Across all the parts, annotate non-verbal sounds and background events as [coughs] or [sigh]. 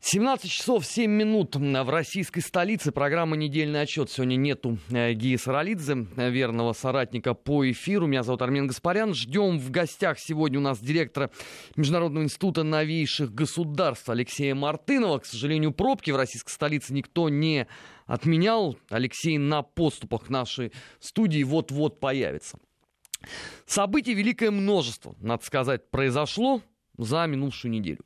17 часов 7 минут в российской столице. Программа «Недельный отчет». Сегодня нету э, Гии Саралидзе, э, верного соратника по эфиру. Меня зовут Армен Гаспарян. Ждем в гостях сегодня у нас директора Международного института новейших государств Алексея Мартынова. К сожалению, пробки в российской столице никто не отменял. Алексей на поступах нашей студии вот-вот появится. Событий великое множество, надо сказать, произошло за минувшую неделю.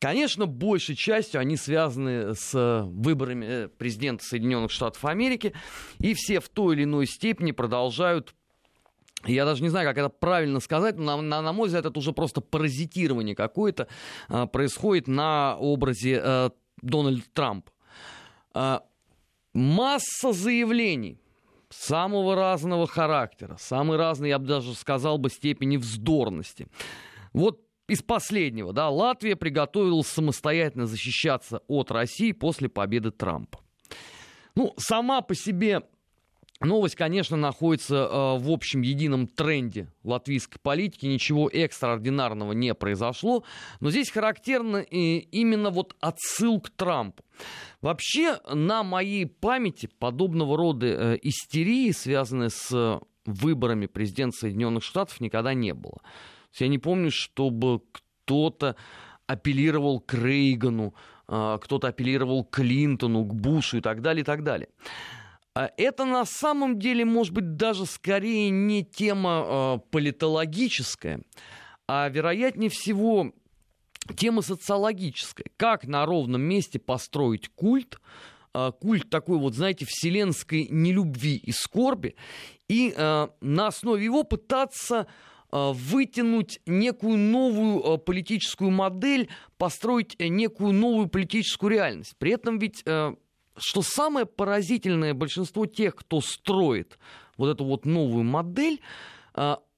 Конечно, большей частью они связаны с выборами э, президента Соединенных Штатов Америки, и все в той или иной степени продолжают я даже не знаю, как это правильно сказать, но на, на, мой взгляд, это уже просто паразитирование какое-то а, происходит на образе а, Дональда Трампа. А, масса заявлений самого разного характера, самой разной, я бы даже сказал бы, степени вздорности. Вот из последнего, да, Латвия приготовилась самостоятельно защищаться от России после победы Трампа. Ну, сама по себе Новость, конечно, находится э, в общем едином тренде латвийской политики. Ничего экстраординарного не произошло. Но здесь характерно э, именно вот отсыл к Трампу. Вообще, на моей памяти подобного рода э, истерии, связанные с выборами президента Соединенных Штатов, никогда не было. Я не помню, чтобы кто-то апеллировал к Рейгану, а, кто-то апеллировал к Клинтону, к Бушу и так далее, и так далее. А это на самом деле, может быть, даже скорее не тема а, политологическая, а вероятнее всего тема социологическая. Как на ровном месте построить культ, культ такой вот, знаете, вселенской нелюбви и скорби, и на основе его пытаться вытянуть некую новую э, политическую модель, построить э, некую новую политическую реальность. При этом ведь, что самое поразительное, большинство тех, кто строит вот эту вот новую модель,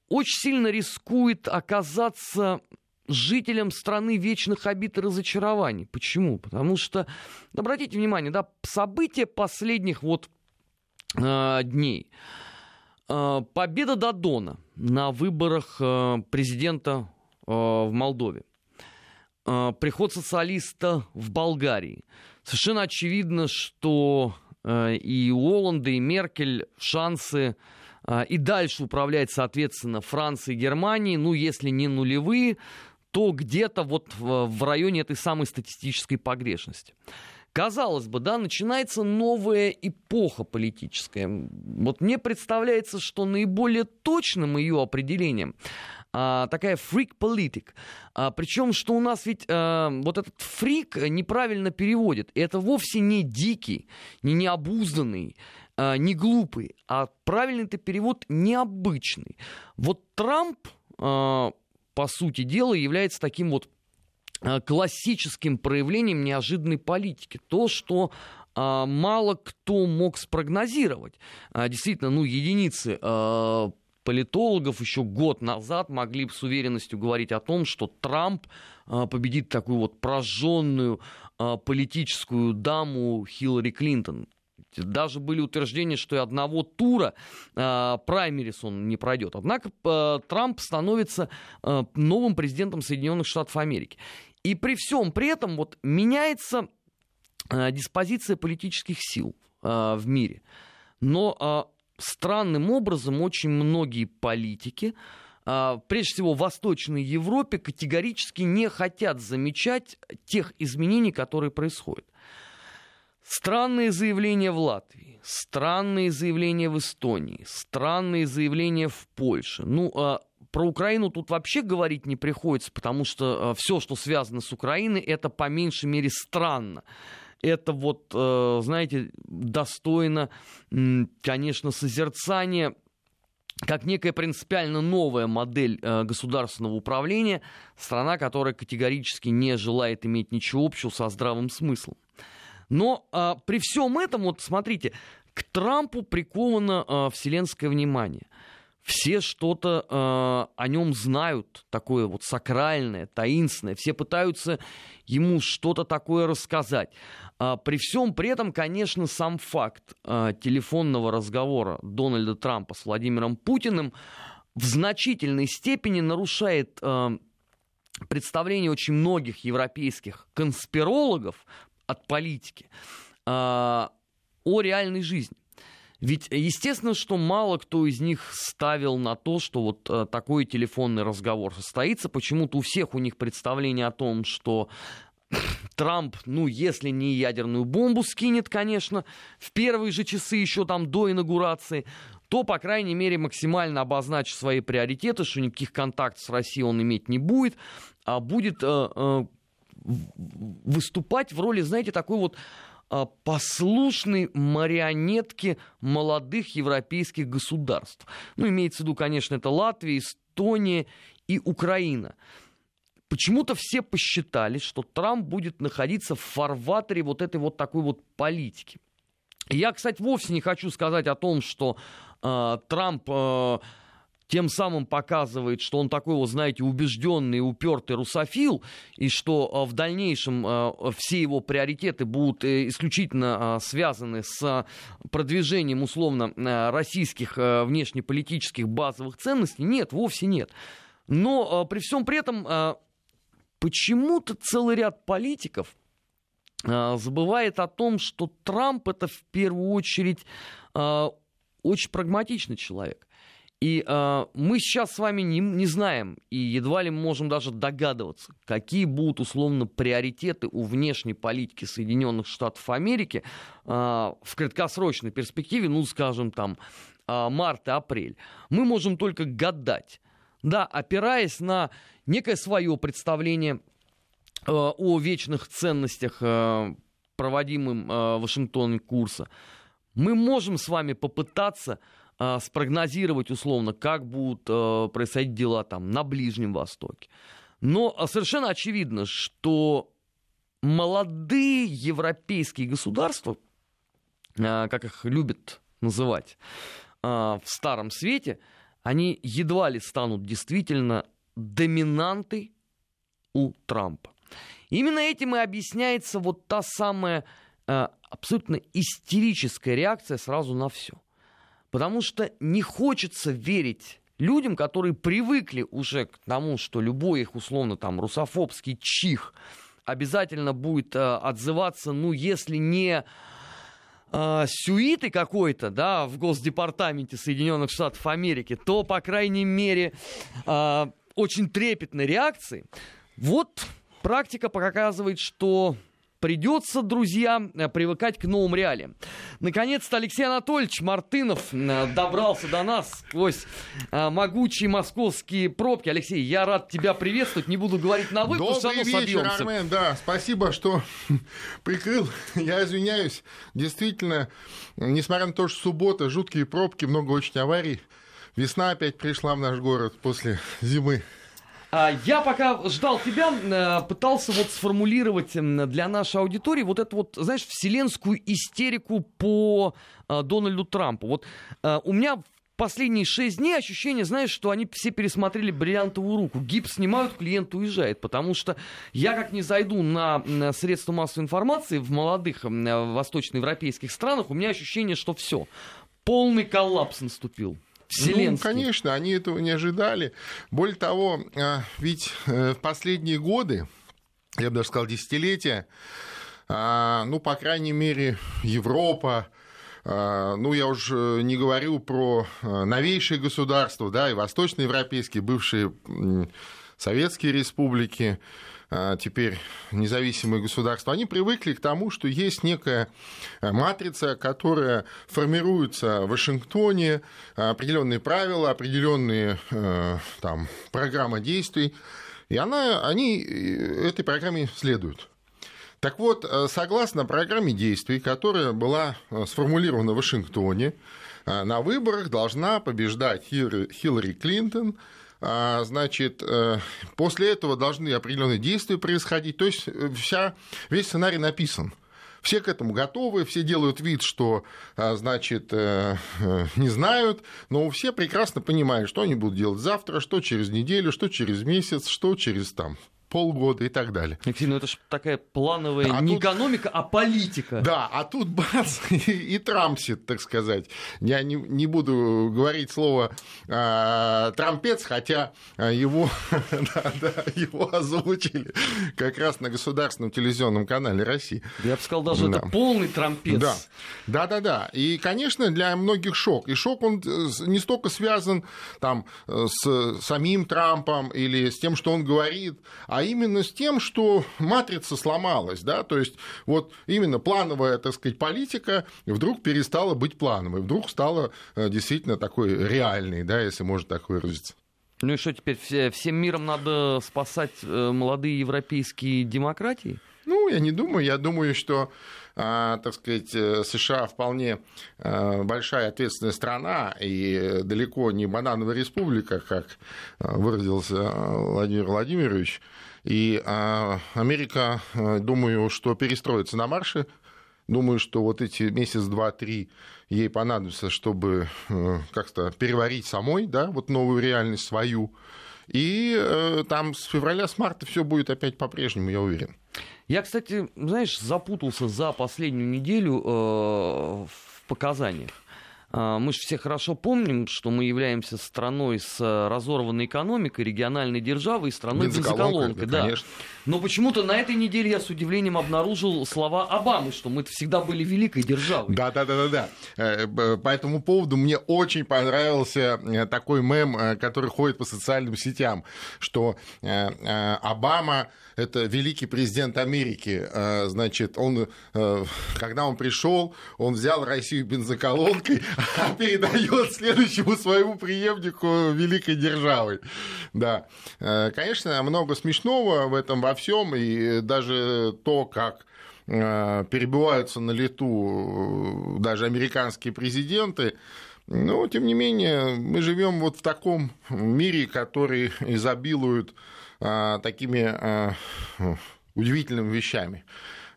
очень сильно рискует оказаться жителям страны вечных обид и разочарований. Почему? Потому что, обратите внимание, да, события последних вот дней – Э, победа Дадона на выборах э, президента э, в Молдове. Приход социалиста в Болгарии. Совершенно очевидно, что и у и Меркель шансы и дальше управлять, соответственно, Францией и Германией, ну, если не нулевые, то где-то вот в районе этой самой статистической погрешности. Казалось бы, да, начинается новая эпоха политическая. Вот мне представляется, что наиболее точным ее определением а, такая фрик-политик. А, причем, что у нас ведь а, вот этот фрик неправильно переводит. Это вовсе не дикий, не необузданный, а, не глупый, а правильный это перевод необычный. Вот Трамп, а, по сути дела, является таким вот классическим проявлением неожиданной политики. То, что а, мало кто мог спрогнозировать. А, действительно, ну, единицы а, политологов еще год назад могли с уверенностью говорить о том, что Трамп победит такую вот прожженную политическую даму Хиллари Клинтон. Даже были утверждения, что и одного тура э, праймерис он не пройдет. Однако э, Трамп становится э, новым президентом Соединенных Штатов Америки. И при всем при этом вот меняется э, диспозиция политических сил э, в мире. Но э, странным образом очень многие политики, прежде всего в Восточной Европе, категорически не хотят замечать тех изменений, которые происходят. Странные заявления в Латвии, странные заявления в Эстонии, странные заявления в Польше. Ну, про Украину тут вообще говорить не приходится, потому что э, все, что связано с Украиной, это по меньшей мере странно. Это вот, э, знаете, достойно, конечно, созерцания как некая принципиально новая модель э, государственного управления, страна, которая категорически не желает иметь ничего общего со здравым смыслом. Но э, при всем этом, вот смотрите, к Трампу приковано э, вселенское внимание все что-то э, о нем знают, такое вот сакральное, таинственное, все пытаются ему что-то такое рассказать. А при всем при этом, конечно, сам факт э, телефонного разговора Дональда Трампа с Владимиром Путиным в значительной степени нарушает э, представление очень многих европейских конспирологов от политики о реальной жизни. Ведь естественно, что мало кто из них ставил на то, что вот э, такой телефонный разговор состоится. Почему-то у всех у них представление о том, что [coughs] Трамп, ну, если не ядерную бомбу скинет, конечно, в первые же часы еще там до инаугурации, то, по крайней мере, максимально обозначит свои приоритеты, что никаких контактов с Россией он иметь не будет, а будет э, э, выступать в роли, знаете, такой вот а, послушной марионетки молодых европейских государств. Ну, имеется в виду, конечно, это Латвия, Эстония и Украина. Почему-то все посчитали, что Трамп будет находиться в фарватере вот этой вот такой вот политики. Я, кстати, вовсе не хочу сказать о том, что э, Трамп э, тем самым показывает, что он такой, вот, знаете, убежденный, упертый русофил, и что а, в дальнейшем а, все его приоритеты будут э, исключительно а, связаны с продвижением, условно, российских внешнеполитических базовых ценностей. Нет, вовсе нет. Но при всем при этом почему-то целый ряд политиков забывает о том, что Трамп это в первую очередь очень прагматичный человек. И э, мы сейчас с вами не, не знаем, и едва ли можем даже догадываться, какие будут условно приоритеты у внешней политики Соединенных Штатов Америки э, в краткосрочной перспективе, ну, скажем, там, э, март-апрель. Мы можем только гадать, да, опираясь на некое свое представление э, о вечных ценностях э, проводимым э, Вашингтоном курса. Мы можем с вами попытаться э, спрогнозировать условно, как будут э, происходить дела там на Ближнем Востоке. Но совершенно очевидно, что молодые европейские государства, как их любят называть в Старом Свете, они едва ли станут действительно доминантой у Трампа. Именно этим и объясняется вот та самая абсолютно истерическая реакция сразу на все. Потому что не хочется верить людям, которые привыкли уже к тому, что любой их условно там русофобский чих обязательно будет э, отзываться, ну, если не э, сюиты какой-то, да, в Госдепартаменте Соединенных Штатов Америки, то, по крайней мере, э, очень трепетной реакции. Вот практика показывает, что придется, друзья, э, привыкать к новым реалиям. Наконец-то Алексей Анатольевич Мартынов э, добрался до нас сквозь э, могучие московские пробки. Алексей, я рад тебя приветствовать. Не буду говорить на вы, Добрый потому что вечер, собьемся. Армен, да. Спасибо, что [laughs] прикрыл. Я извиняюсь. Действительно, несмотря на то, что суббота, жуткие пробки, много очень аварий. Весна опять пришла в наш город после зимы. А, я пока ждал тебя, э, пытался вот сформулировать для нашей аудитории вот эту вот, знаешь, вселенскую истерику по э, Дональду Трампу. Вот э, у меня последние шесть дней ощущение, знаешь, что они все пересмотрели бриллиантовую руку. Гипс снимают, клиент уезжает. Потому что я как не зайду на, на средства массовой информации в молодых восточноевропейских странах, у меня ощущение, что все. Полный коллапс наступил. Ну, конечно, они этого не ожидали. Более того, а, ведь э, в последние годы, я бы даже сказал десятилетия, а, ну, по крайней мере, Европа, а, ну, я уже не говорю про новейшие государства, да, и восточноевропейские, бывшие советские республики, теперь независимые государства, они привыкли к тому, что есть некая э, матрица, которая формируется в Вашингтоне, определенные правила, определенные э, там, программы действий, и она, они э, этой программе следуют. Так вот, согласно программе действий, которая была сформулирована в Вашингтоне, на выборах должна побеждать Хиллари Клинтон – а, значит, э, после этого должны определенные действия происходить. То есть э, вся, весь сценарий написан. Все к этому готовы, все делают вид, что, а, значит, э, не знают, но все прекрасно понимают, что они будут делать завтра, что через неделю, что через месяц, что через там полгода и так далее. Алексей, ну это же такая плановая а не тут... экономика, а политика. Да, а тут бац, [laughs] и, и трамсит, так сказать. Я не, не буду говорить слово э, трампец, хотя его, [laughs] да, да, его озвучили как раз на государственном телевизионном канале России. Я бы сказал, даже да. это полный трампец. Да. да, да, да. И, конечно, для многих шок. И шок, он э, не столько связан там, э, с самим Трампом или с тем, что он говорит, а именно с тем, что матрица сломалась. Да? То есть вот именно плановая, так сказать, политика вдруг перестала быть плановой, вдруг стала э, действительно такой реальной, да, если можно так выразиться. Ну и что теперь, всем миром надо спасать молодые европейские демократии? Ну, я не думаю. Я думаю, что а, так сказать, э, США вполне а, большая ответственная страна и далеко не банановая республика, как а, выразился Владимир Владимирович. И Америка, думаю, что перестроится на марше. Думаю, что вот эти месяц, два, три ей понадобится, чтобы э, как-то переварить самой, да, вот новую реальность свою. И э, там с февраля, с марта все будет опять по-прежнему, я уверен. Я, кстати, знаешь, запутался за последнюю неделю э, в показаниях. А, мы же все хорошо помним, что мы являемся страной с э, разорванной экономикой, региональной державой и страной бензоколонкой. Да, да. Но почему-то на этой неделе я с удивлением обнаружил слова Обамы, что мы всегда были великой державой. Да, да, да, да, да. По этому поводу мне очень понравился э, такой мем, э, который ходит по социальным сетям, что Обама это великий президент Америки. Значит, он, когда он пришел, он взял Россию бензоколонкой, [laughs] [laughs] передает следующему своему преемнику великой державы. Да. Э, конечно, много смешного в этом во всем, и даже то, как э, перебиваются на лету даже американские президенты, но, тем не менее, мы живем вот в таком мире, который изобилует такими удивительными вещами.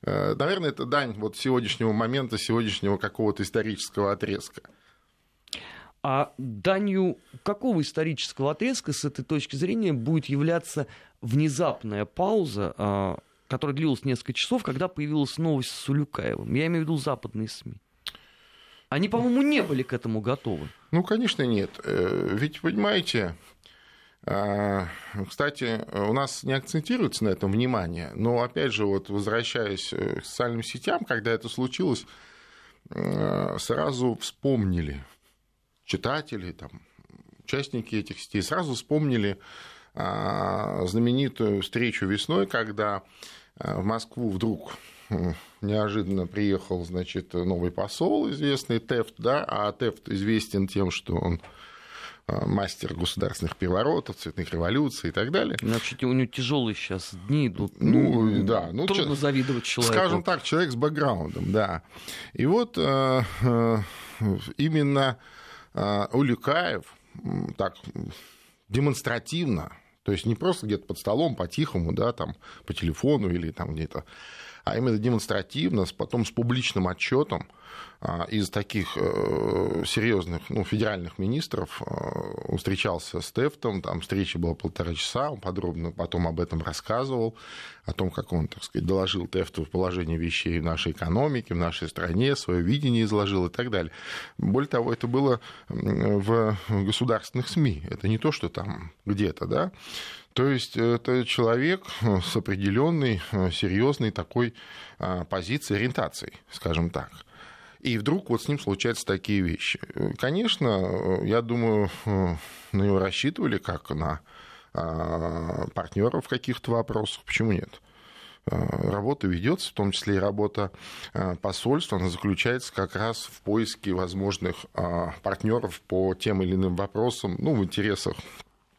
Наверное, это дань вот сегодняшнего момента, сегодняшнего какого-то исторического отрезка. А данью какого исторического отрезка с этой точки зрения будет являться внезапная пауза, а, которая длилась несколько часов, когда появилась новость с Улюкаевым? Я имею в виду западные СМИ. Они, по-моему, не были к этому готовы. Ну, конечно, нет. Э, ведь, понимаете, а, кстати, у нас не акцентируется на этом внимание, но, опять же, вот возвращаясь э, к социальным сетям, когда это случилось, э, сразу вспомнили – читатели, там, участники этих сетей сразу вспомнили а, знаменитую встречу весной, когда а, в Москву вдруг неожиданно приехал, значит, новый посол, известный Тефт, да, а Тефт известен тем, что он а, мастер государственных переворотов, цветных революций и так далее. Значит, у него тяжелые сейчас дни идут. Ну, ну да. Ну, трудно ч... завидовать человеку. Скажем так, человек с бэкграундом, да. И вот э, э, именно Улюкаев так демонстративно, то есть не просто где-то под столом по-тихому, да, там по телефону или там где-то, а именно демонстративно, потом с публичным отчетом а, из таких э, серьезных ну, федеральных министров э, встречался с Тефтом, там встреча была полтора часа, он подробно потом об этом рассказывал, о том, как он, так сказать, доложил Тефту в положение вещей в нашей экономике, в нашей стране, свое видение изложил и так далее. Более того, это было в государственных СМИ, это не то, что там где-то, да, то есть это человек с определенной серьезной такой а, позицией, ориентацией, скажем так. И вдруг вот с ним случаются такие вещи. Конечно, я думаю, на него рассчитывали как на а, партнеров в каких-то вопросах. Почему нет? А, работа ведется, в том числе и работа а, посольства, она заключается как раз в поиске возможных партнеров по тем или иным вопросам, ну, в интересах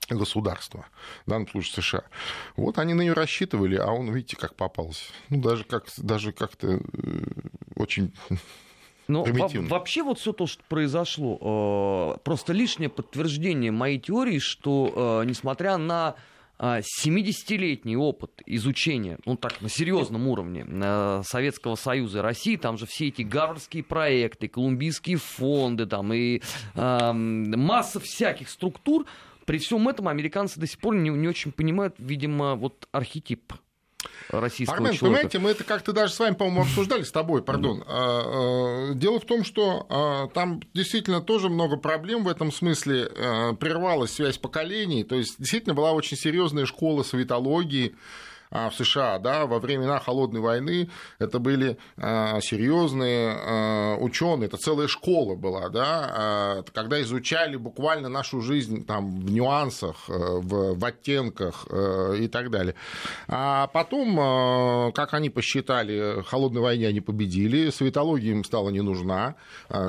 государства, в данном случае США. Вот они на нее рассчитывали, а он, видите, как попался. Ну, даже, как, даже как-то э, очень но вообще вот все то, что произошло, э, просто лишнее подтверждение моей теории, что э, несмотря на 70-летний э, опыт изучения, ну так, на серьезном уровне Советского Союза и России, там же все эти гарвардские проекты, колумбийские фонды, там и э, масса всяких структур, При всем этом американцы до сих пор не, не очень понимают, видимо, вот архетип российского Армен, человека. понимаете, мы это как-то даже с вами, по-моему, обсуждали с тобой, пардон. А, а, дело в том, что а, там действительно тоже много проблем в этом смысле. Прервалась связь поколений, то есть действительно была очень серьезная школа советологии, а, в США, да, во времена холодной войны это были а, серьезные а, ученые, это целая школа была, да, когда изучали буквально нашу жизнь там в нюансах, э, в, в оттенках э, и так далее. А потом, как они посчитали, в холодной войне они победили, светология им стала не нужна,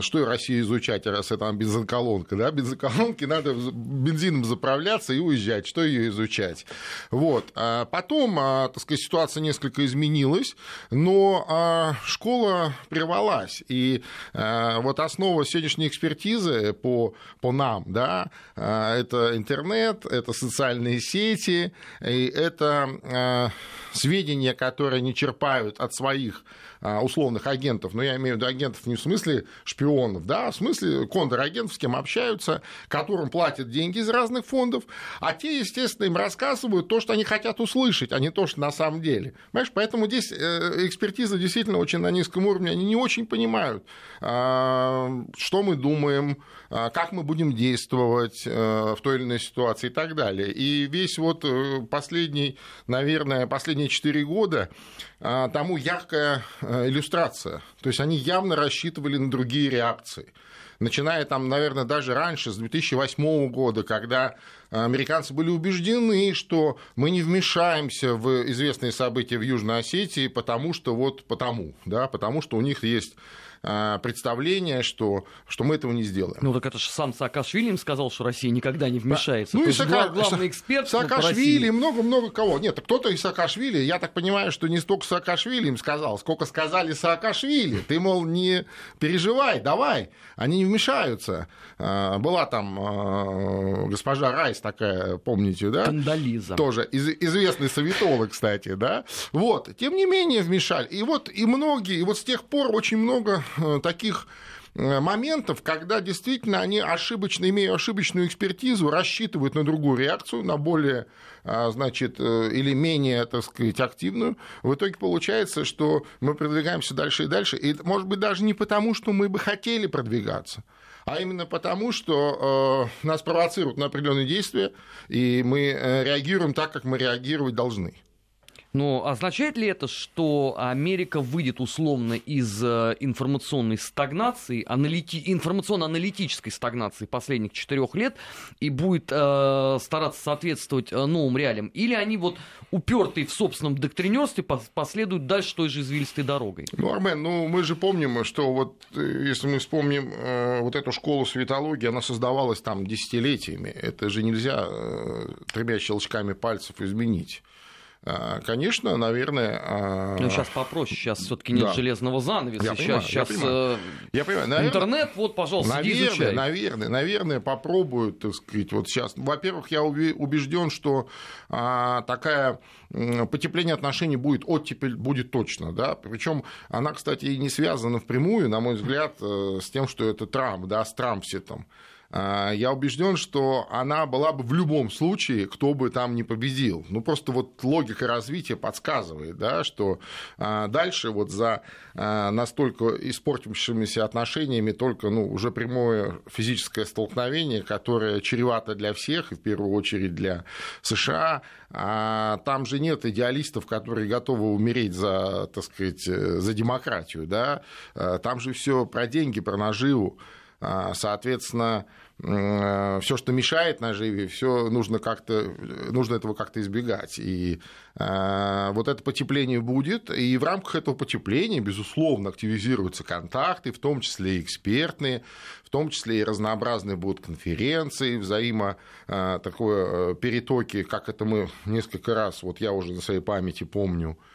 что и Россия изучать, раз это бензоколонка, да, бензоколонки надо бензином заправляться и уезжать, что ее изучать. Вот. Потом а, так сказать, ситуация несколько изменилась, но а, школа прервалась. И а, вот основа сегодняшней экспертизы по, по нам, да, это интернет, это социальные сети, и это сведения, которые они черпают от своих а, условных агентов, но я имею в виду агентов не в смысле шпионов, да, а в смысле контрагентов, с кем общаются, которым платят деньги из разных фондов, а те, естественно, им рассказывают то, что они хотят услышать, а не то, что на самом деле. Понимаешь, поэтому здесь э, экспертиза действительно очень на низком уровне, они не очень понимают, а, что мы думаем, а, как мы будем действовать э, в той или иной ситуации и так далее. И весь вот э, последний, наверное, последние четыре года а, тому яркая э, иллюстрация. То есть они явно рассчитывали на другие реакции. Начиная там, наверное, даже раньше, с 2008 года, когда американцы были убеждены, что мы не вмешаемся в известные события в Южной Осетии, потому что вот потому, да, потому что у них есть представление, что, что мы этого не сделаем. Ну так это же сам Саакашвили им сказал, что Россия никогда не вмешается. Да. Ну, и Сака... главный эксперт Саакашвили, много-много кого. Нет, кто-то из Саакашвили, я так понимаю, что не столько Саакашвили им сказал, сколько сказали Саакашвили. Ты, мол, не переживай, давай, они не вмешаются. А, была там а, госпожа Райс такая, помните, да? Кандализа. Тоже из, известный советолог, кстати, да? Вот, тем не менее вмешали. И вот и многие, и вот с тех пор очень много Э, таких э, моментов, когда действительно они ошибочно, имея ошибочную экспертизу, рассчитывают на другую реакцию, на более, а, значит, э, или менее, так сказать, активную. В итоге получается, что мы продвигаемся дальше и дальше, и, может быть, даже не потому, что мы бы хотели продвигаться, а именно потому, что э, нас провоцируют на определенные действия, и мы реагируем так, как мы реагировать должны. Но означает ли это, что Америка выйдет условно из э, информационной стагнации, аналити... информационно-аналитической стагнации последних четырех лет и будет э, стараться соответствовать э, новым реалиям? Или они вот упертые в собственном доктринерстве последуют дальше той же извилистой дорогой? Ну, Армен, ну мы же помним, что вот э, если мы вспомним э, вот эту школу светологии, она создавалась там десятилетиями. Это же нельзя э, тремя щелчками пальцев изменить. А, конечно, наверное... А, ну, сейчас попроще, сейчас все-таки нет да. железного занавеса. Я сейчас, понимаю, сейчас я понимаю. Э, я понимаю. Наверное, интернет, вот, пожалуйста, наверное, изучай. Наверное, наверное, попробуют, так сказать, вот сейчас. Во-первых, я убежден, что а, такая потепление отношений будет, оттепель будет точно, да, причем она, кстати, и не связана впрямую, на мой взгляд, э, с тем, что это Трамп, да, с Трампситом. А, я убежден, что она была бы в любом случае, кто бы там ни победил. Ну, просто вот логика развития подсказывает, да, что а, дальше вот за а, настолько испортившимися отношениями только ну, уже прямое физическое столкновение, которое чревато для всех, и в первую очередь для США, а там же нет идеалистов, которые готовы умереть за, так сказать, за демократию, да, там же все про деньги, про наживу. А, соответственно, э, все, что мешает наживе, все нужно как-то, нужно этого как-то избегать. И э, вот это потепление будет, и в рамках этого потепления, безусловно, активизируются контакты, в том числе и экспертные, в том числе и разнообразные будут конференции, взаимо э, такое перетоки, как это мы несколько раз, вот я уже на своей памяти помню, Э,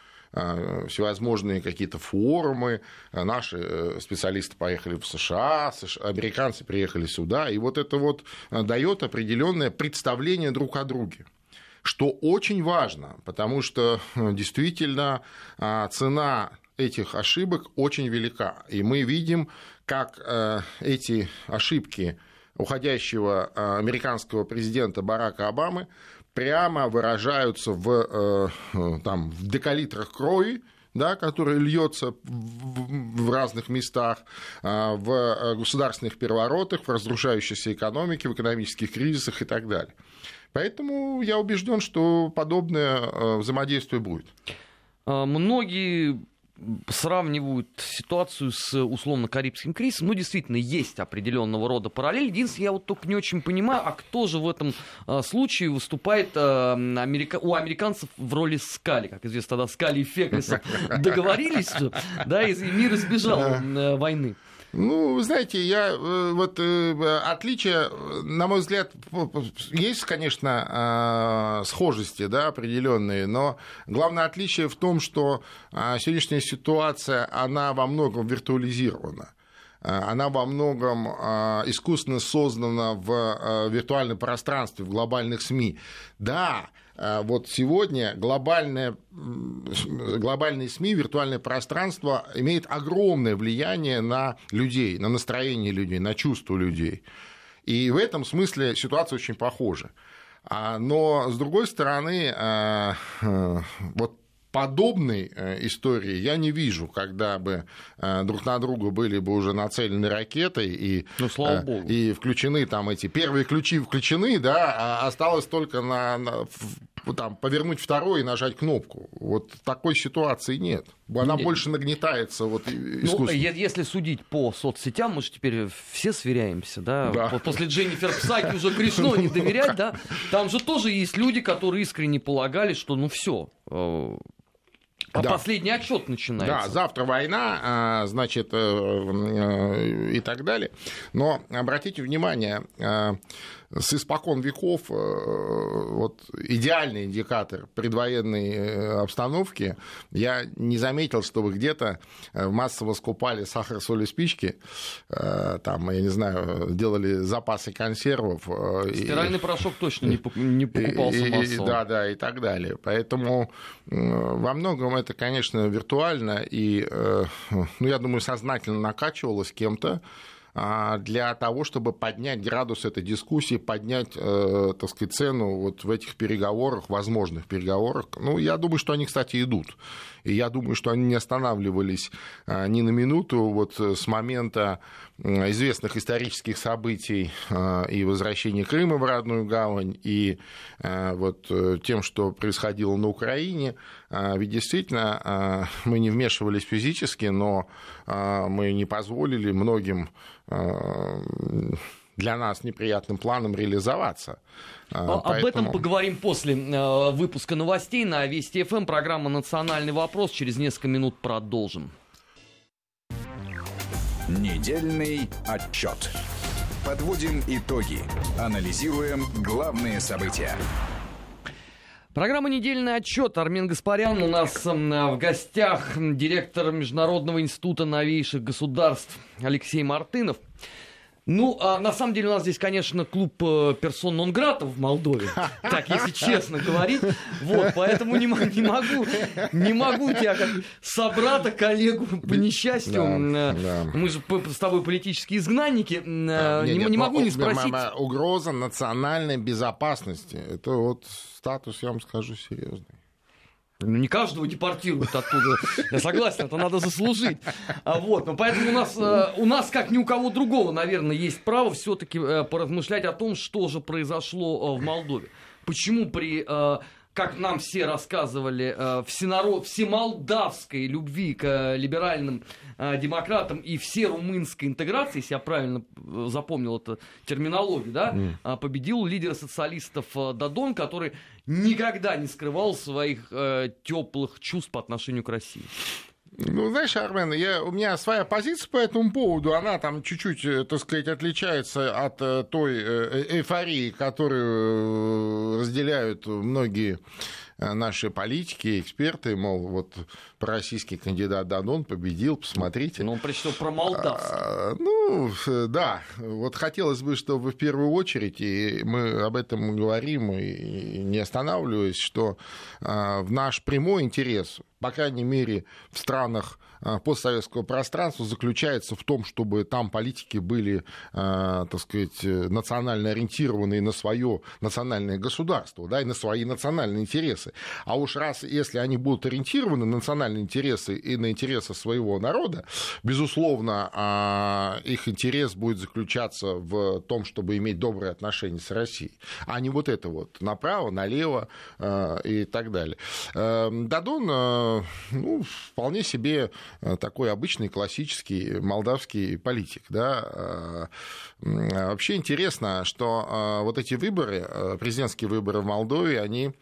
всевозможные какие-то форумы, э, наши э, специалисты поехали в США, американцы приехали сюда, и вот это вот дает определенное представление друг о друге что очень важно, потому что действительно цена этих ошибок очень велика. И мы видим, как эти ошибки уходящего американского президента Барака Обамы прямо выражаются в, там, в декалитрах крови, да, который льется в разных местах, в государственных переворотах, в разрушающейся экономике, в экономических кризисах и так далее. Поэтому я убежден, что подобное взаимодействие будет. Многие сравнивают ситуацию с условно-карибским кризисом. Ну, действительно, есть определенного рода параллель. Единственное, я вот только не очень понимаю, а кто же в этом а, случае выступает а, америка... у американцев в роли Скали? Как известно, тогда Скали и Феклиса [laughs] договорились, да, и мир избежал э, войны. Ну, знаете, я э, вот э, отличие, на мой взгляд, есть, конечно, а, схожести, да, определенные, но главное отличие в том, что а, сегодняшняя ситуация, она во многом виртуализирована а, она во многом искусственно создана в виртуальном пространстве, в глобальных СМИ. Да, вот сегодня глобальное, глобальные СМИ, виртуальное пространство имеет огромное влияние на людей, на настроение людей, на чувства людей. И в этом смысле ситуация очень похожа. А, но, с другой стороны, а, вот подобной э, истории я не вижу, когда бы э, друг на друга были бы уже нацелены ракеты и, ну, слава э, богу. и включены там эти первые ключи включены, да, а осталось только на, на там, повернуть второй и нажать кнопку. Вот такой ситуации нет. Она нет. больше нагнетается вот, искусственно. Ну, если судить по соцсетям, мы же теперь все сверяемся, да? да. После Дженнифер Псаки уже грешно не доверять, да? Там же тоже есть люди, которые искренне полагали, что ну все, а да. последний отчет начинается. Да, завтра война, а, значит, э, э, и так далее. Но обратите внимание, э, с испокон веков э, вот, идеальный индикатор предвоенной э, обстановки. Я не заметил, чтобы где-то э, массово скупали сахар, соль и спички, там, я не знаю, делали запасы консервов. Стиральный и, порошок точно не, не покупался и, массово. Да, да, и так далее. Поэтому во многом это, конечно, виртуально и, ну, я думаю, сознательно накачивалось кем-то, для того, чтобы поднять градус этой дискуссии, поднять, э, так сказать, цену вот в этих переговорах, возможных переговорах. Ну, я думаю, что они, кстати, идут. И я думаю, что они не останавливались а, ни на минуту вот с момента известных исторических событий а, и возвращения Крыма в родную гавань, и вот э, тем, что происходило на Украине. Ведь действительно мы не вмешивались физически, но мы не позволили многим Э, для нас неприятным планом реализоваться. Поэтому... Э, об этом поговорим после э, выпуска новостей на Вести ФМ. Программа «Национальный вопрос». Через несколько минут продолжим. Недельный отчет. Подводим итоги. Анализируем главные события. Программа «Недельный отчет». Армен Гаспарян у нас в гостях, директор Международного института новейших государств Алексей Мартынов. Ну, а на самом деле у нас здесь, конечно, клуб э, персон нон в Молдове, [laughs] так, если честно говорить. Вот, поэтому не, не могу, не могу тебя как собрата, коллегу по несчастью, да, э, да. мы же с тобой политические изгнанники, а, не, не, не могу не спросить. Угроза национальной безопасности, это вот статус, я вам скажу, серьезный. Ну, не каждого депортируют оттуда. Я согласен, это надо заслужить. А вот, но поэтому у нас, э, у нас, как ни у кого другого, наверное, есть право все-таки э, поразмышлять о том, что же произошло э, в Молдове. Почему при как нам все рассказывали, всенарод, всемолдавской любви к либеральным демократам и все румынской интеграции, если я правильно запомнил эту терминологию, да, mm. победил лидер социалистов Дадон, который никогда не скрывал своих теплых чувств по отношению к России. Ну, знаешь, Армен, я, у меня своя позиция по этому поводу, она там чуть-чуть, э, так сказать, отличается от э, той э, эйфории, которую разделяют многие наши политики, эксперты, мол, вот российский кандидат Дадон победил, посмотрите. Ну, он прочитал про молдавский. А, ну, да, вот хотелось бы, чтобы в первую очередь, и мы об этом говорим, и не останавливаясь, что а, в наш прямой интерес, по крайней мере, в странах постсоветского пространства заключается в том, чтобы там политики были, так сказать, национально ориентированные на свое национальное государство, да, и на свои национальные интересы. А уж раз, если они будут ориентированы на национальные интересы и на интересы своего народа, безусловно, а, их интерес будет заключаться в том, чтобы иметь добрые отношения с Россией, а не вот это вот направо, налево а, и так далее. Эм, Дадон, э, ну, вполне себе э, такой обычный классический молдавский политик, да. Э, вообще интересно, что вот эти выборы, президентские выборы в Молдове, они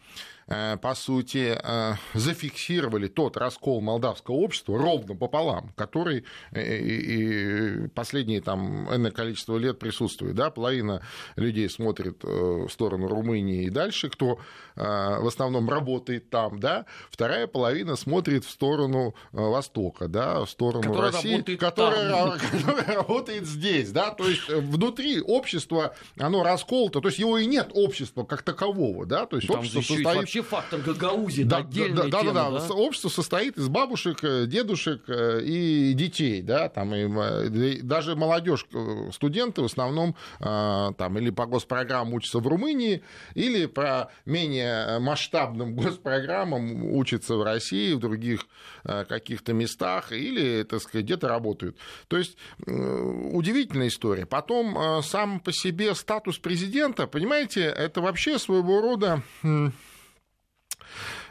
по сути, э, зафиксировали тот раскол молдавского общества ровно пополам, который э, и последние там энное количество лет присутствует. Да? Половина людей смотрит в сторону Румынии и дальше, кто в основном работает там, да? вторая половина смотрит в сторону Востока, да? в сторону которая России, которая, [laughs] которая работает здесь. Да? То есть внутри общества оно расколото, то есть его и нет общества как такового. Да? То есть там общество состоит вообще фактор Гагаузии, да, отдельная да, тема, да, да, да. Общество состоит из бабушек, э, дедушек э, и детей, да, там и, э, даже молодежь, студенты в основном там или по госпрограммам учатся в Румынии, или по менее масштабным [laughs] госпрограммам учатся в России, в других каких-то местах, или, так сказать, где-то работают. То есть удивительная история. Потом сам по себе статус президента, понимаете, это вообще своего рода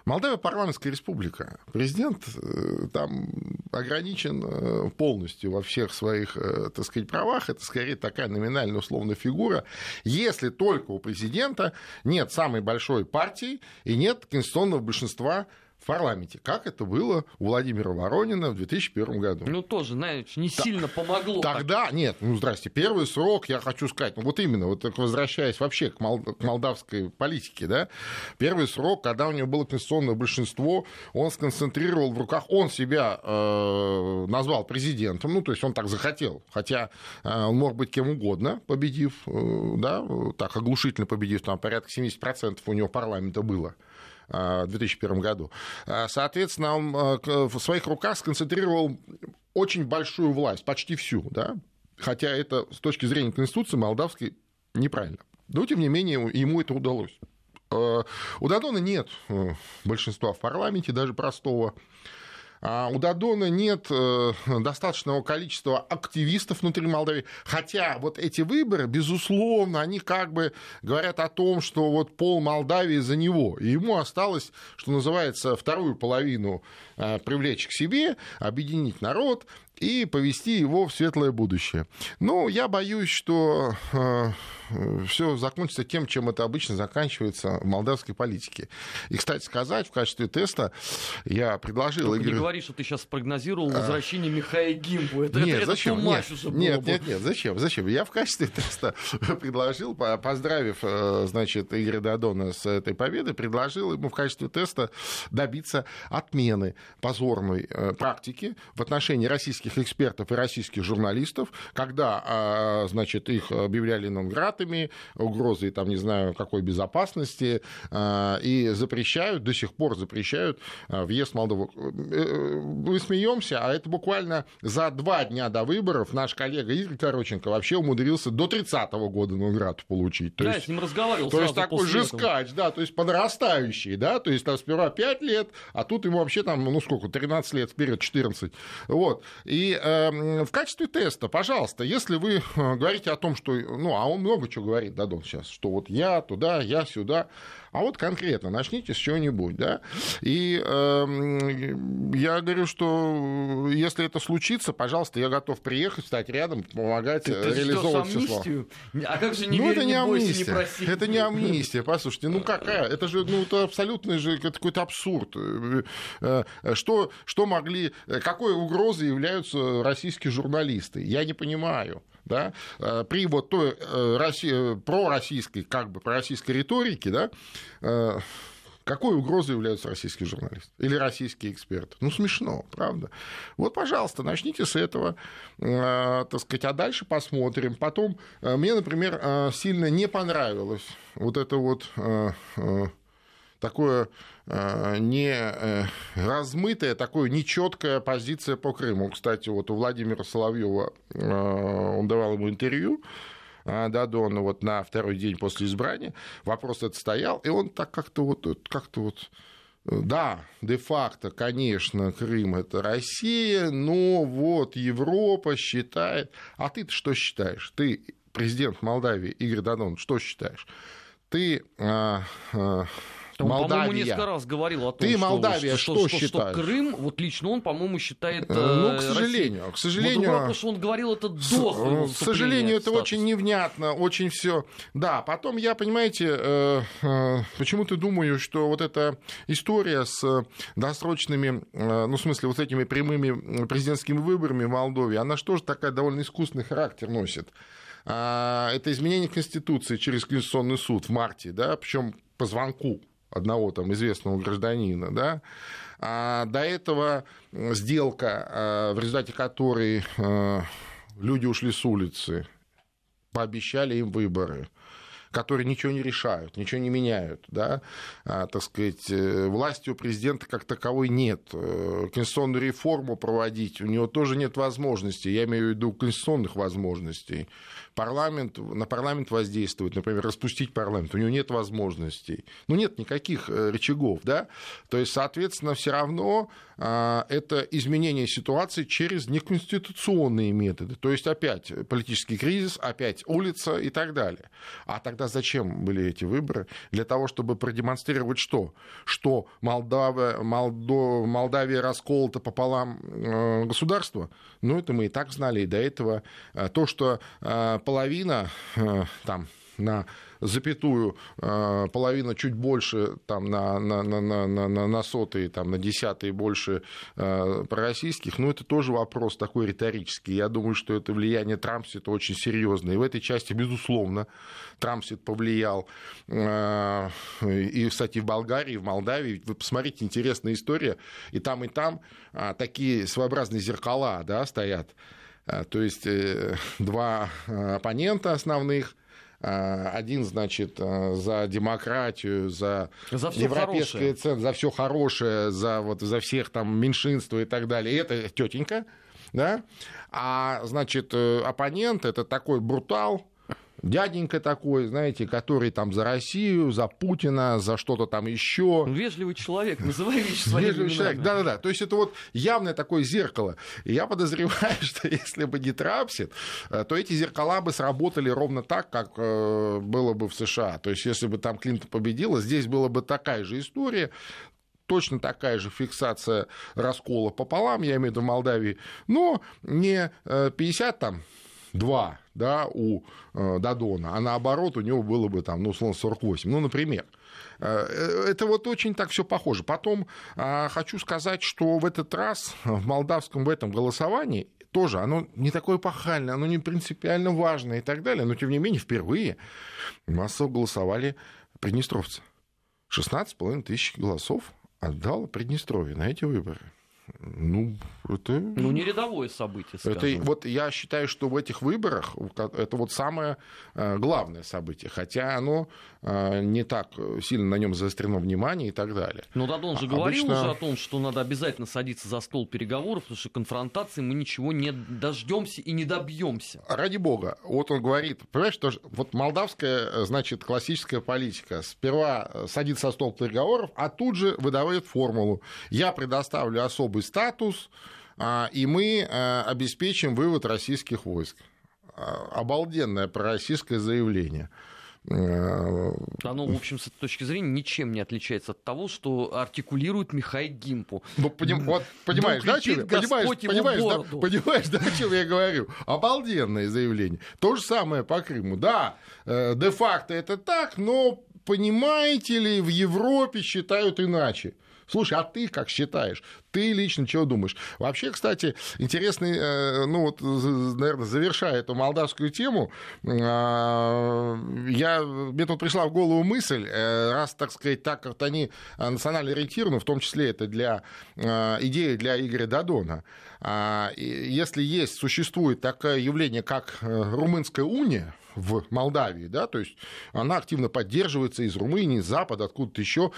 Молдавия парламентская республика. Президент э, там ограничен э, полностью во всех своих, э, так сказать, правах. Это скорее такая номинальная условная фигура. Если только у президента нет самой большой партии и нет конституционного большинства в парламенте, как это было у Владимира Воронина в 2001 году. Ну, тоже, знаешь, не Та- сильно помогло. Тогда, так. нет, ну, здрасте, первый срок, я хочу сказать, ну, вот именно, вот возвращаясь вообще к, мол- к молдавской политике, да, первый срок, когда у него было конституционное большинство, он сконцентрировал в руках, он себя э, назвал президентом, ну, то есть он так захотел, хотя э, он мог быть кем угодно, победив, э, да, так оглушительно победив, там порядка 70% у него парламента было. Э, в 2001 году. Э, соответственно, он э, в своих руках сконцентрировал очень большую власть, почти всю, да? хотя это с точки зрения Конституции молдавской неправильно. Но, тем не менее, ему это удалось. У Дадона нет большинства в парламенте, даже простого. А у Дадона нет э, достаточного количества активистов внутри Молдавии. Хотя вот эти выборы, безусловно, они как бы говорят о том, что вот пол Молдавии за него. И ему осталось, что называется, вторую половину э, привлечь к себе, объединить народ и повести его в светлое будущее. Но я боюсь, что э, все закончится тем, чем это обычно заканчивается в молдавской политике. И, кстати сказать, в качестве теста я предложил... Только Игорь... не говори, что ты сейчас спрогнозировал а. возвращение Михаила Гимпу. Это, нет, это, зачем? Это нет, уже нет, нет, нет, зачем? Зачем? Я в качестве теста [laughs] предложил, поздравив, э, значит, Игоря Дадона с этой победой, предложил ему в качестве теста добиться отмены позорной э, практики в отношении российских экспертов и российских журналистов, когда, а, значит, их объявляли нонгратами, угрозой, там, не знаю, какой безопасности, а, и запрещают, до сих пор запрещают а, въезд в Молдову. Э, мы смеемся, а это буквально за два дня до выборов наш коллега Игорь Короченко вообще умудрился до 30-го года награду получить. То да, есть, с ним разговаривал То есть такой жескач, этого. да, то есть по нарастающей, да, то есть там сперва 5 лет, а тут ему вообще там, ну сколько, 13 лет вперед, 14. Вот. И э, в качестве теста, пожалуйста, если вы э, говорите о том, что, ну, а он много чего говорит, Дадон сейчас, что вот я туда, я сюда, а вот конкретно начните с чего-нибудь, да, и э, я говорю, что если это случится, пожалуйста, я готов приехать, стать рядом, помогать ты, ты реализовывать все слова. А как же не ну, верь, это не, не амнистия, не проси. Это не амнистия, послушайте, ну какая, это же, ну, это абсолютный же какой-то абсурд. Э, э, что, что могли, какой угрозой являются российские журналисты? Я не понимаю да, э, при вот той э, России, пророссийской, как бы пророссийской риторике, да, э, какой угрозой являются российские журналисты или российские эксперты? Ну, смешно, правда? Вот, пожалуйста, начните с этого, так сказать, а дальше посмотрим. Потом, мне, например, сильно не понравилось вот это вот э, не э, размытая, такое нечеткая позиция по Крыму. Кстати, вот у Владимира Соловьева он давал ему интервью, Дадон вот на второй день после избрания, вопрос этот стоял, и он так как-то вот, как-то вот да, де-факто, конечно, Крым это Россия, но вот Европа считает... А ты что считаешь? Ты президент Молдавии Игорь Дадон, что считаешь? Ты а, а, он, Молдавия. по-моему, несколько раз говорил о том, Ты, что, Молдавия, что, что, что, считаешь? что Крым, вот лично он, по-моему, считает э, Ну, к сожалению, Россию. к сожалению... Вот, что он говорил это до К сожалению, это очень невнятно, очень все. Да, потом я, понимаете, э, э, почему-то думаю, что вот эта история с досрочными, ну, в смысле, вот этими прямыми президентскими выборами в Молдове, она что же такая довольно искусственный характер носит? А, это изменение Конституции через Конституционный суд в марте, да, причем по звонку одного там известного гражданина, да, а до этого сделка, а, в результате которой а, люди ушли с улицы, пообещали им выборы, которые ничего не решают, ничего не меняют, да, а, так сказать, э, власти у президента как таковой нет, э, конституционную реформу проводить у него тоже нет возможности, я имею в виду конституционных возможностей, парламент, на парламент воздействовать, например, распустить парламент, у него нет возможностей. Ну, нет никаких э, рычагов, да. То есть, соответственно, все равно а, это изменение ситуации через неконституционные методы. То есть, опять политический кризис, опять улица и так далее. А тогда зачем были эти выборы? Для того, чтобы продемонстрировать что? Что Молдавия, Молдо, Молдавия расколота пополам э, государства? Ну, это мы и так знали и до этого. Э, то, что половина там на запятую, половина чуть больше, там, на, на, на, на, на, на сотые, там, на десятые больше пророссийских, ну, это тоже вопрос такой риторический. Я думаю, что это влияние Трампсита очень серьезное. И в этой части, безусловно, Трампсит повлиял. И, кстати, в Болгарии, в Молдавии, вы посмотрите, интересная история. И там, и там такие своеобразные зеркала да, стоят а, то есть э, [laughs] два э, оппонента основных, а, один, значит, э, за демократию, за, за европейское цен, за все хорошее, за, вот, за всех там меньшинства и так далее. И это тетенька, да, а, значит, оппонент это такой брутал, дяденька такой, знаете, который там за Россию, за Путина, за что-то там еще. Вежливый человек, называй вещи своими Вежливый человек, да-да-да. То есть это вот явное такое зеркало. И я подозреваю, [laughs] что если бы не Трапсит, э, то эти зеркала бы сработали ровно так, как э, было бы в США. То есть если бы там Клинтон победила, здесь была бы такая же история, точно такая же фиксация раскола пополам, я имею в виду в Молдавии, но не 50 э, там два да, у э, Дадона, а наоборот у него было бы там, ну, условно, 48. Ну, например. Э, это вот очень так все похоже. Потом э, хочу сказать, что в этот раз в молдавском в этом голосовании тоже оно не такое пахальное, оно не принципиально важное и так далее, но тем не менее впервые массово голосовали приднестровцы. 16,5 тысяч голосов отдал Приднестровье на эти выборы. Ну, это... Ну, не рядовое событие, скажем. Это, вот я считаю, что в этих выборах это вот самое э, главное событие, хотя оно э, не так сильно на нем заострено внимание и так далее. Но Дадон же говорил Обычно... уже о том, что надо обязательно садиться за стол переговоров, потому что конфронтации мы ничего не дождемся и не добьемся. Ради бога. Вот он говорит, понимаешь, что вот молдавская, значит, классическая политика. Сперва садится за стол переговоров, а тут же выдавает формулу. Я предоставлю особый статус, а, и мы а, обеспечим вывод российских войск. А, обалденное пророссийское заявление. Оно, в общем, с этой точки зрения ничем не отличается от того, что артикулирует Михаил Гимпу. Ну, поним, вот, понимаешь, да, чем, понимаешь, понимаешь, да, понимаешь, да, о чем я говорю? Обалденное заявление. То же самое по Крыму. Да, э, де-факто это так, но понимаете ли, в Европе считают иначе. Слушай, а ты как считаешь? Ты лично чего думаешь? Вообще, кстати, интересный, э, ну вот, наверное, завершая эту молдавскую тему, а, я, мне тут пришла в голову мысль, э, раз, так сказать, так как они национально ориентированы, в том числе это для э, идеи для Игоря Дадона, а, если есть, существует такое явление, как румынская уния, в Молдавии, да, то есть она активно поддерживается из Румынии, из Запада, откуда-то еще,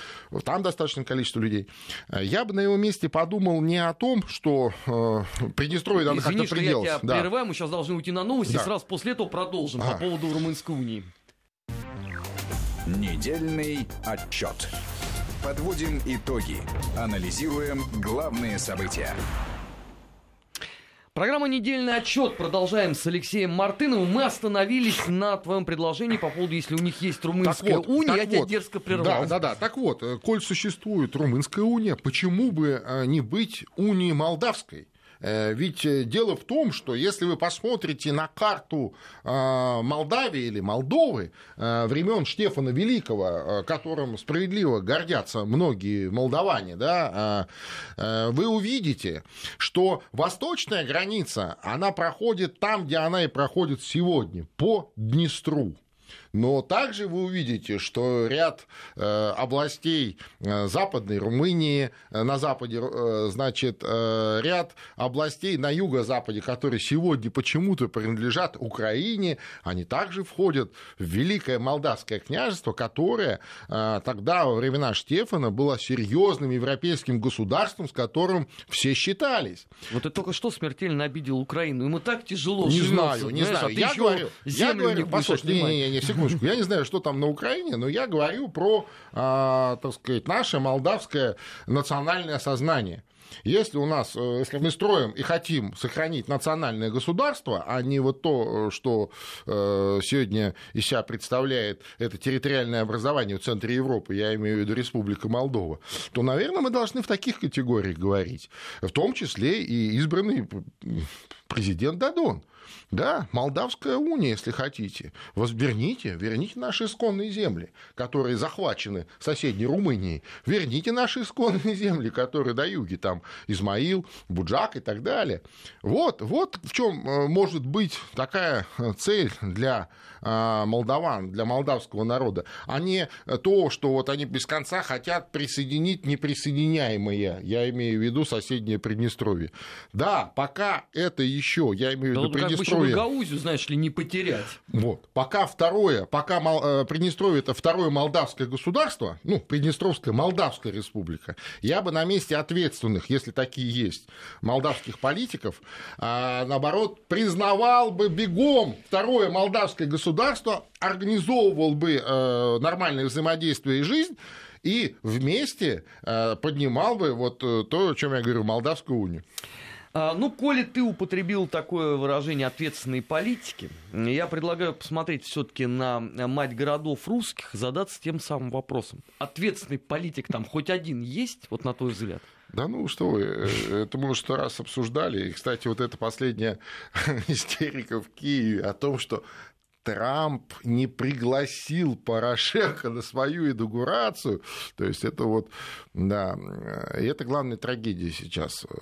там достаточное количество людей. Я бы на его месте подумал не о том, что э, Приднестровье надо как-то приделать. я тебя да. прерываю, мы сейчас должны уйти на новости, да. и сразу после этого продолжим а. по поводу Румынской унии. Недельный отчет. Подводим итоги. Анализируем главные события. Программа «Недельный отчет». Продолжаем с Алексеем Мартыновым. Мы остановились на твоем предложении по поводу, если у них есть румынская вот, уния, я вот, тебя дерзко прервал. Да, да, да. Так вот, э, коль существует румынская уния, почему бы э, не быть унией молдавской? Э, ведь э, дело в том, что если вы посмотрите на карту э, Молдавии или Молдовы времен Штефана Великого, которым справедливо гордятся многие молдаване, да, вы увидите, что восточная граница, она проходит там, где она и проходит сегодня, по Днестру. Но также вы увидите, что ряд э, областей э, Западной Румынии, э, на западе, значит, ряд областей на юго-западе, которые сегодня почему-то принадлежат Украине, они также входят в Великое Молдавское княжество, которое тогда, во времена Штефана, было серьезным европейским государством, с которым все считались. Вот ты только что смертельно обидел Украину. Ему так тяжело Не живется, знаю, не знаю. А я говорю, я говорю, послушай, не, не, не, секунду, секундочку, я не знаю, что там на Украине, но я говорю про, а, так сказать, наше молдавское национальное сознание. Если у нас, э, если мы строим и хотим сохранить национальное государство, а не вот то, что э, сегодня из себя представляет это территориальное образование в центре Европы, я имею в виду Республика Молдова, то, наверное, мы должны в таких категориях говорить, в том числе и избранный президент Дадон. Да, Молдавская уния, если хотите. Возверните, верните наши исконные земли, которые захвачены соседней Румынией. Верните наши исконные земли, которые до юги, там Измаил, Буджак и так далее. Вот, вот в чем э, может быть такая э, цель для э, молдаван, для молдавского народа, а не то, что вот они без конца хотят присоединить неприсоединяемое, я имею в виду соседнее Приднестровье. Да, пока это еще, я имею в виду Приднестровье, Приднестровье. Гаузию, знаешь ли, не потерять. Вот. Пока второе, пока э, Приднестровье это второе молдавское государство, ну, Приднестровская Молдавская республика, я бы на месте ответственных, если такие есть, молдавских политиков, а, наоборот, признавал бы бегом второе молдавское государство, организовывал бы э, нормальное взаимодействие и жизнь, и вместе э, поднимал бы вот то, о чем я говорю, Молдавскую унию. А, ну, коли ты употребил такое выражение ответственной политики, я предлагаю посмотреть все-таки на мать городов русских, задаться тем самым вопросом. Ответственный политик там хоть один есть, вот на твой взгляд? Да ну что вы, э, это мы уже сто раз обсуждали. И, кстати, вот эта последняя [laughs] истерика в Киеве о том, что Трамп не пригласил Порошенко на свою инаугурацию. То есть это вот, да, и это главная трагедия сейчас э,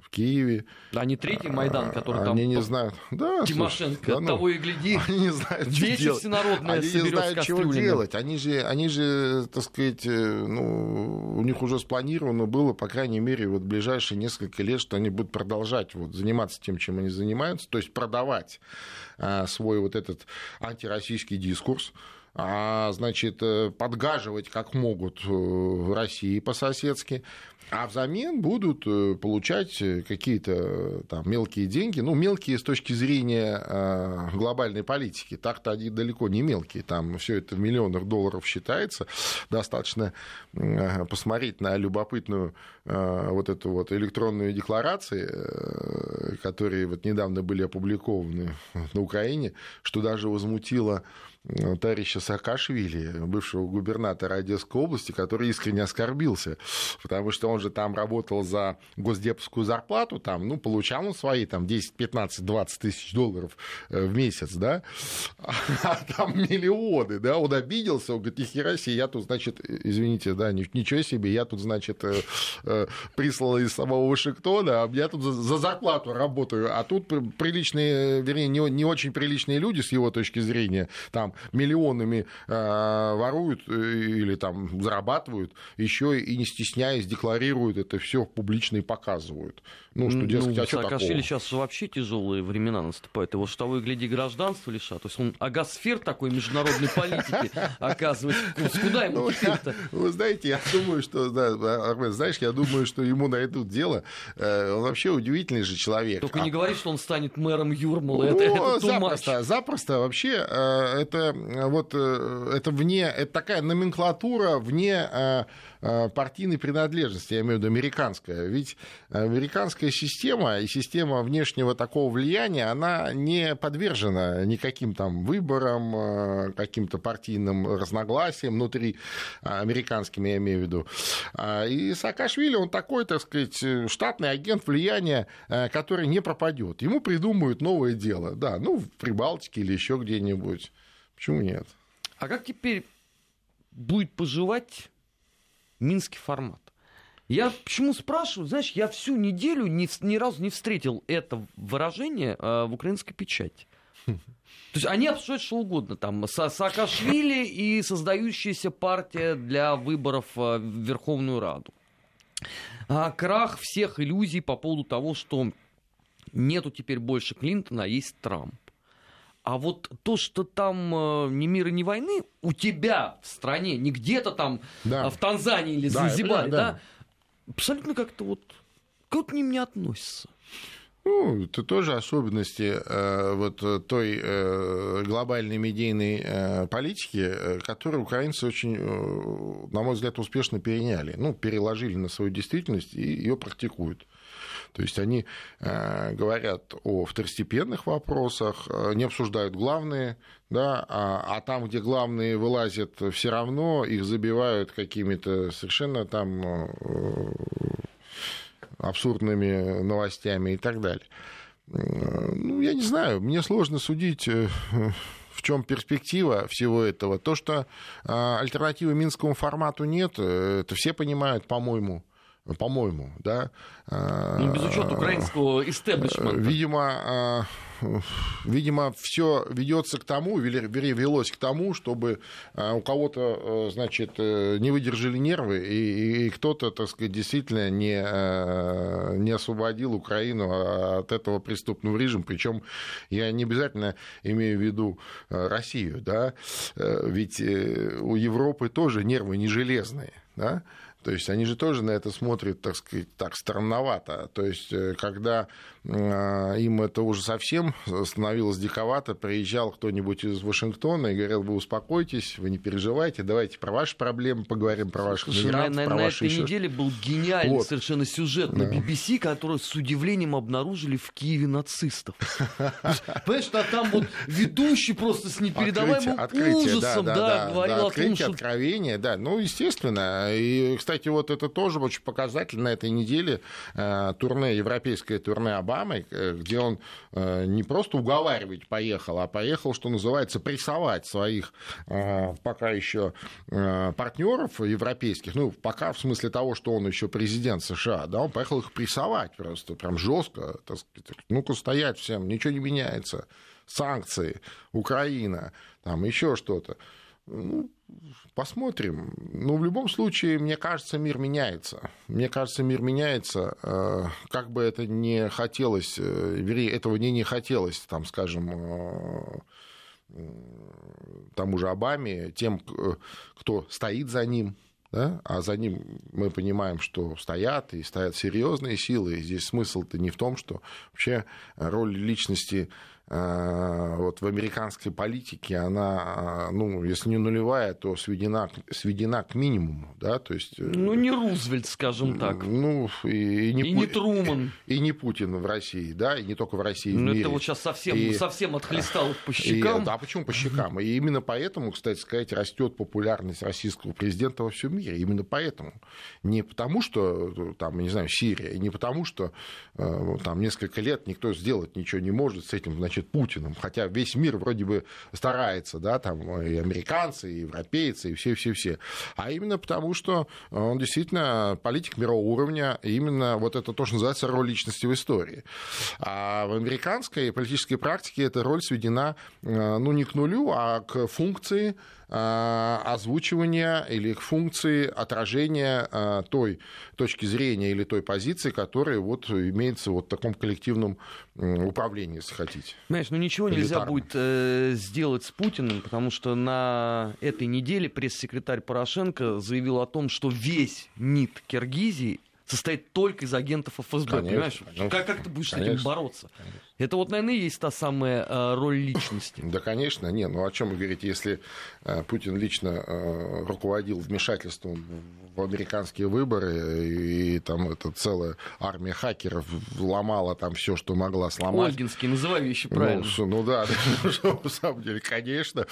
в Киеве. А не третий Майдан, который они там... Они не знают. Да, Тимошенко, слушай, да, ну, того и гляди. [laughs] Они не знают, что делать. всенародное Они не знают, чего делать. Они же, они же, так сказать, э, ну, у них уже спланировано было, по крайней мере, вот ближайшие несколько лет, что они будут продолжать вот, заниматься тем, чем они занимаются, то есть продавать а, свой вот этот антироссийский дискурс, а, значит, э, подгаживать как могут э, в России по-соседски, а взамен будут э, получать какие-то там мелкие деньги, ну, мелкие с точки зрения глобальной политики, так-то они далеко не мелкие, там все это в миллионах долларов считается, достаточно посмотреть на любопытную вот эту вот электронную декларации, которые вот недавно были опубликованы на Украине, что даже возмутило товарища Саакашвили, бывшего губернатора Одесской области, который искренне оскорбился, потому что он же там работал за госдеповскую зарплату, там, ну, получал он свои там 10, 15, 20 тысяч долларов э, в месяц, да, [laughs] а там миллионы, да, он обиделся, он говорит, нихера себе, я тут, значит, извините, да, ничего себе, я тут, значит, э, э, прислал из самого Вашингтона, а я тут за зарплату работаю, а тут приличные, вернее, не, не очень приличные люди с его точки зрения, там миллионами воруют или там зарабатывают, еще и не стесняясь декларируют это все публично и показывают. Ну, что, дескать, ну, а что Саакашвили сейчас вообще тяжелые времена наступают. Его что вы гляди, гражданство лишат. То есть он агосфер такой международной политики [laughs] оказывается. Куда ему ну, теперь-то? Вы знаете, я думаю, что, да, знаешь, я думаю, что ему найдут дело. Э, он вообще удивительный же человек. Только не а говори, что он станет мэром Юрмала. Это, запросто, запросто. Вообще, э, это вот э, это вне, это такая номенклатура вне партийной принадлежности, я имею в виду американская. Ведь американская система и система внешнего такого влияния, она не подвержена никаким там выборам, каким-то партийным разногласиям внутри американскими, я имею в виду. И Саакашвили, он такой, так сказать, штатный агент влияния, который не пропадет. Ему придумают новое дело. Да, ну, в Прибалтике или еще где-нибудь. Почему нет? А как теперь будет поживать минский формат? Я почему спрашиваю? Знаешь, я всю неделю ни, ни разу не встретил это выражение э, в украинской печати. То есть они обсуждают что угодно, там, Саакашвили и создающаяся партия для выборов в Верховную Раду. А крах всех иллюзий по поводу того, что нету теперь больше Клинтона, а есть Трамп. А вот то, что там э, ни мира, ни войны, у тебя в стране, не где-то там да. в Танзании или да, Занзибаре, да, да, абсолютно как-то вот, к ним не относится. Ну, это тоже особенности э, вот той э, глобальной медийной э, политики, э, которую украинцы очень, э, на мой взгляд, успешно переняли, ну, переложили на свою действительность и ее практикуют. То есть они э, говорят о второстепенных вопросах, э, не обсуждают главные, да, а, а там, где главные вылазят, все равно их забивают какими-то совершенно там э, абсурдными новостями и так далее. Ну, я не знаю, мне сложно судить в чем перспектива всего этого. То, что альтернативы минскому формату нет, это все понимают, по-моему по-моему, да. Ну, без учета украинского истеблишмента. Видимо, а, видимо, все ведется к тому, вернее, велось к тому, чтобы а, у кого-то, значит, э, не выдержали нервы, и, и кто-то, так сказать, действительно не, а, не освободил Украину от этого преступного режима. Причем я не обязательно имею в виду Россию, да, э, ведь э, у Европы тоже нервы не железные, да, то есть они же тоже на это смотрят, так сказать, так странновато. То есть э, когда а, им это уже совсем становилось диковато, приезжал кто-нибудь из Вашингтона и говорил, вы успокойтесь, вы не переживайте, давайте про ваши проблемы поговорим, про ваших Слушай, мигрантов, на, про на, ваши на этой неделе был гениальный вот. совершенно сюжет да. на BBC, который с удивлением обнаружили в Киеве нацистов. [laughs] Понимаешь, что там вот ведущий просто с непередаваемым ужасом говорил о том, что... откровение, да, ну, естественно. И, кстати, вот это тоже очень показательно на этой неделе э, турне, европейское турне Обамы, э, где он э, не просто уговаривать поехал, а поехал, что называется, прессовать своих пока еще партнеров европейских, ну, пока в смысле того, что он еще президент США, да, он поехал их прессовать просто, прям жестко, так сказать, ну-ка стоять всем, ничего не меняется, санкции, Украина, там еще что-то. Ну, посмотрим. Но в любом случае, мне кажется, мир меняется. Мне кажется, мир меняется. Э, как бы это не хотелось, э, вернее, этого не не хотелось, там, скажем, э, тому же Обаме, тем, кто стоит за ним, да? а за ним мы понимаем, что стоят и стоят серьезные силы. И здесь смысл-то не в том, что вообще роль личности вот в американской политике она, ну, если не нулевая, то сведена, сведена к минимуму, да, то есть... Э, ну, не Рузвельт, скажем так. Ну, и, и, не, и Пу... не Труман. И, [laughs] и не Путин в России, да, и не только в России, Ну, это вот сейчас совсем, и, совсем [laughs] отхлестал по щекам. И, да, почему по щекам? И именно поэтому, кстати сказать, растет популярность российского президента во всем мире. Именно поэтому. Не потому, что, там, не знаю, Сирия, не потому, что там несколько лет никто сделать ничего не может с этим, значит, значит, Путиным, хотя весь мир вроде бы старается, да, там и американцы, и европейцы, и все-все-все, а именно потому, что он действительно политик мирового уровня, именно вот это то, что называется роль личности в истории. А в американской политической практике эта роль сведена, э, ну, не к нулю, а к функции Э, озвучивания или их функции отражения э, той точки зрения или той позиции, которая вот имеется вот в таком коллективном управлении, если хотите. Знаешь, ну ничего нельзя будет э, сделать с Путиным, потому что на этой неделе пресс-секретарь Порошенко заявил о том, что весь НИТ Киргизии состоит только из агентов ФСБ, конечно, понимаешь? Конечно, как, как ты будешь конечно, с этим бороться? Конечно. Это вот, наверное, и есть та самая э, роль личности. Да, конечно, не, ну о чем вы говорите, если э, Путин лично э, руководил вмешательством в американские выборы, и, и там это целая армия хакеров ломала там все, что могла сломать. Ольгинский, называй вещи правильно. Ну, ну [laughs] да, на самом деле, конечно,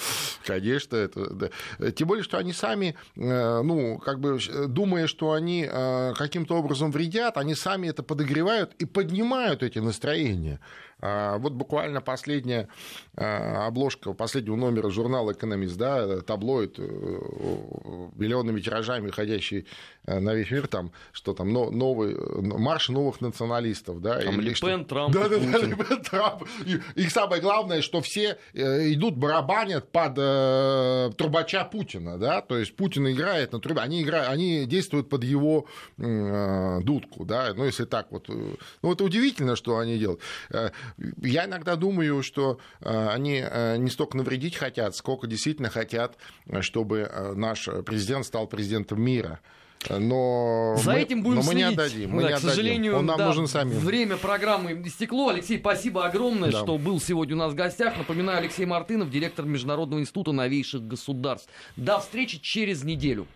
конечно, это, да. Тем более, что они сами, ну, как бы, думая, что они каким-то образом вредят, они сами это подогревают и поднимают эти настроения. А, вот буквально последняя а, обложка последнего номера журнала «Экономист», да, таблоид, э, миллионными тиражами, ходящий э, на весь мир, там, что там, новый, марш новых националистов, да. Там или Лепен, Трамп, да, да, да, Лепен, Трамп. И, и самое главное, что все э, идут барабанят под э, трубача Путина, да, то есть Путин играет на трубе, они, играют, они действуют под его э, дудку, да, ну, если так вот. Ну, это удивительно, что они делают. Я иногда думаю, что э, они э, не столько навредить хотят, сколько действительно хотят, чтобы э, наш президент стал президентом мира. Но За мы, этим будем но мы следить. не отдадим. Мы да, не к сожалению, Он нам да, нужен сами. Время программы истекло. Алексей, спасибо огромное, да. что был сегодня у нас в гостях. Напоминаю, Алексей Мартынов, директор Международного института новейших государств. До встречи через неделю.